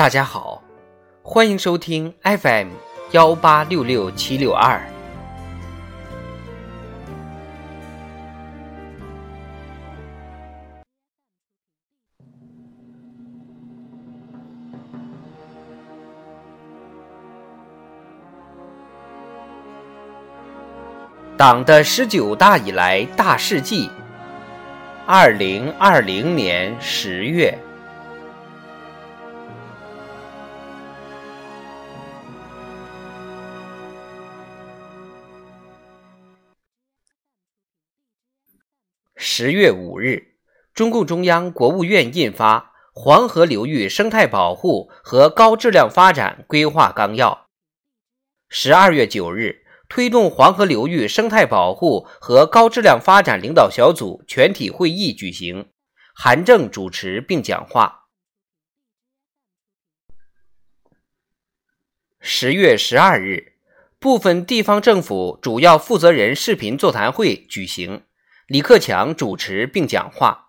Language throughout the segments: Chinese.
大家好，欢迎收听 FM 幺八六六七六二。党的十九大以来大事记，二零二零年十月。十月五日，中共中央、国务院印发《黄河流域生态保护和高质量发展规划纲要》。十二月九日，推动黄河流域生态保护和高质量发展领导小组全体会议举行，韩正主持并讲话。十月十二日，部分地方政府主要负责人视频座谈会举行。李克强主持并讲话。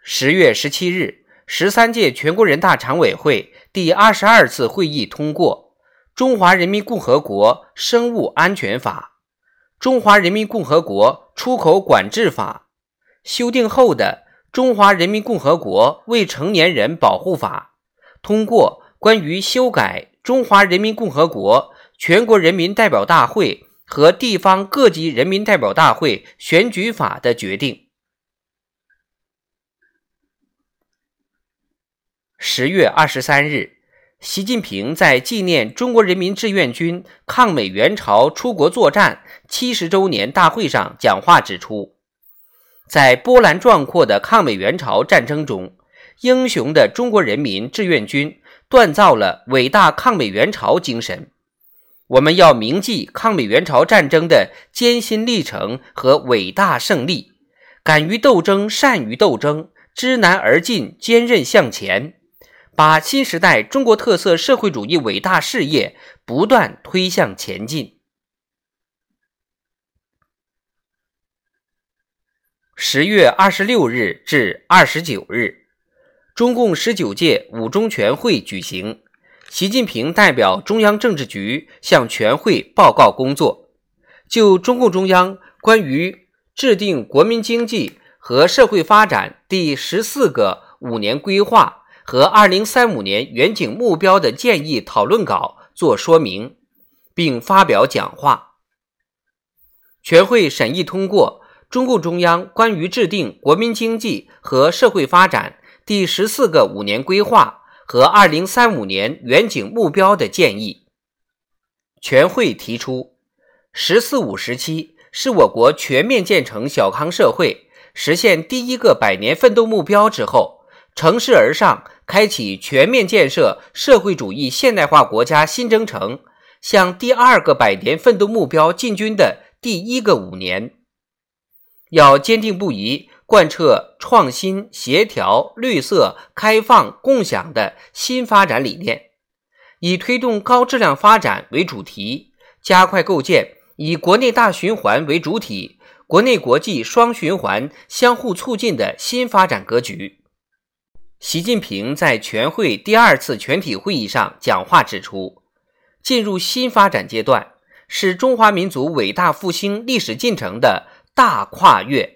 十月十七日，十三届全国人大常委会第二十二次会议通过《中华人民共和国生物安全法》《中华人民共和国出口管制法》修订后的《中华人民共和国未成年人保护法》，通过关于修改《中华人民共和国全国人民代表大会》。和地方各级人民代表大会选举法的决定。十月二十三日，习近平在纪念中国人民志愿军抗美援朝出国作战七十周年大会上讲话指出，在波澜壮阔的抗美援朝战争中，英雄的中国人民志愿军锻造了伟大抗美援朝精神。我们要铭记抗美援朝战争的艰辛历程和伟大胜利，敢于斗争，善于斗争，知难而进，坚韧向前，把新时代中国特色社会主义伟大事业不断推向前进。十月二十六日至二十九日，中共十九届五中全会举行。习近平代表中央政治局向全会报告工作，就中共中央关于制定国民经济和社会发展第十四个五年规划和二零三五年远景目标的建议讨论稿作说明，并发表讲话。全会审议通过中共中央关于制定国民经济和社会发展第十四个五年规划。和二零三五年远景目标的建议，全会提出，“十四五”时期是我国全面建成小康社会、实现第一个百年奋斗目标之后，乘势而上，开启全面建设社会主义现代化国家新征程，向第二个百年奋斗目标进军的第一个五年，要坚定不移。贯彻创新、协调、绿色、开放、共享的新发展理念，以推动高质量发展为主题，加快构建以国内大循环为主体、国内国际双循环相互促进的新发展格局。习近平在全会第二次全体会议上讲话指出，进入新发展阶段是中华民族伟大复兴历史进程的大跨越。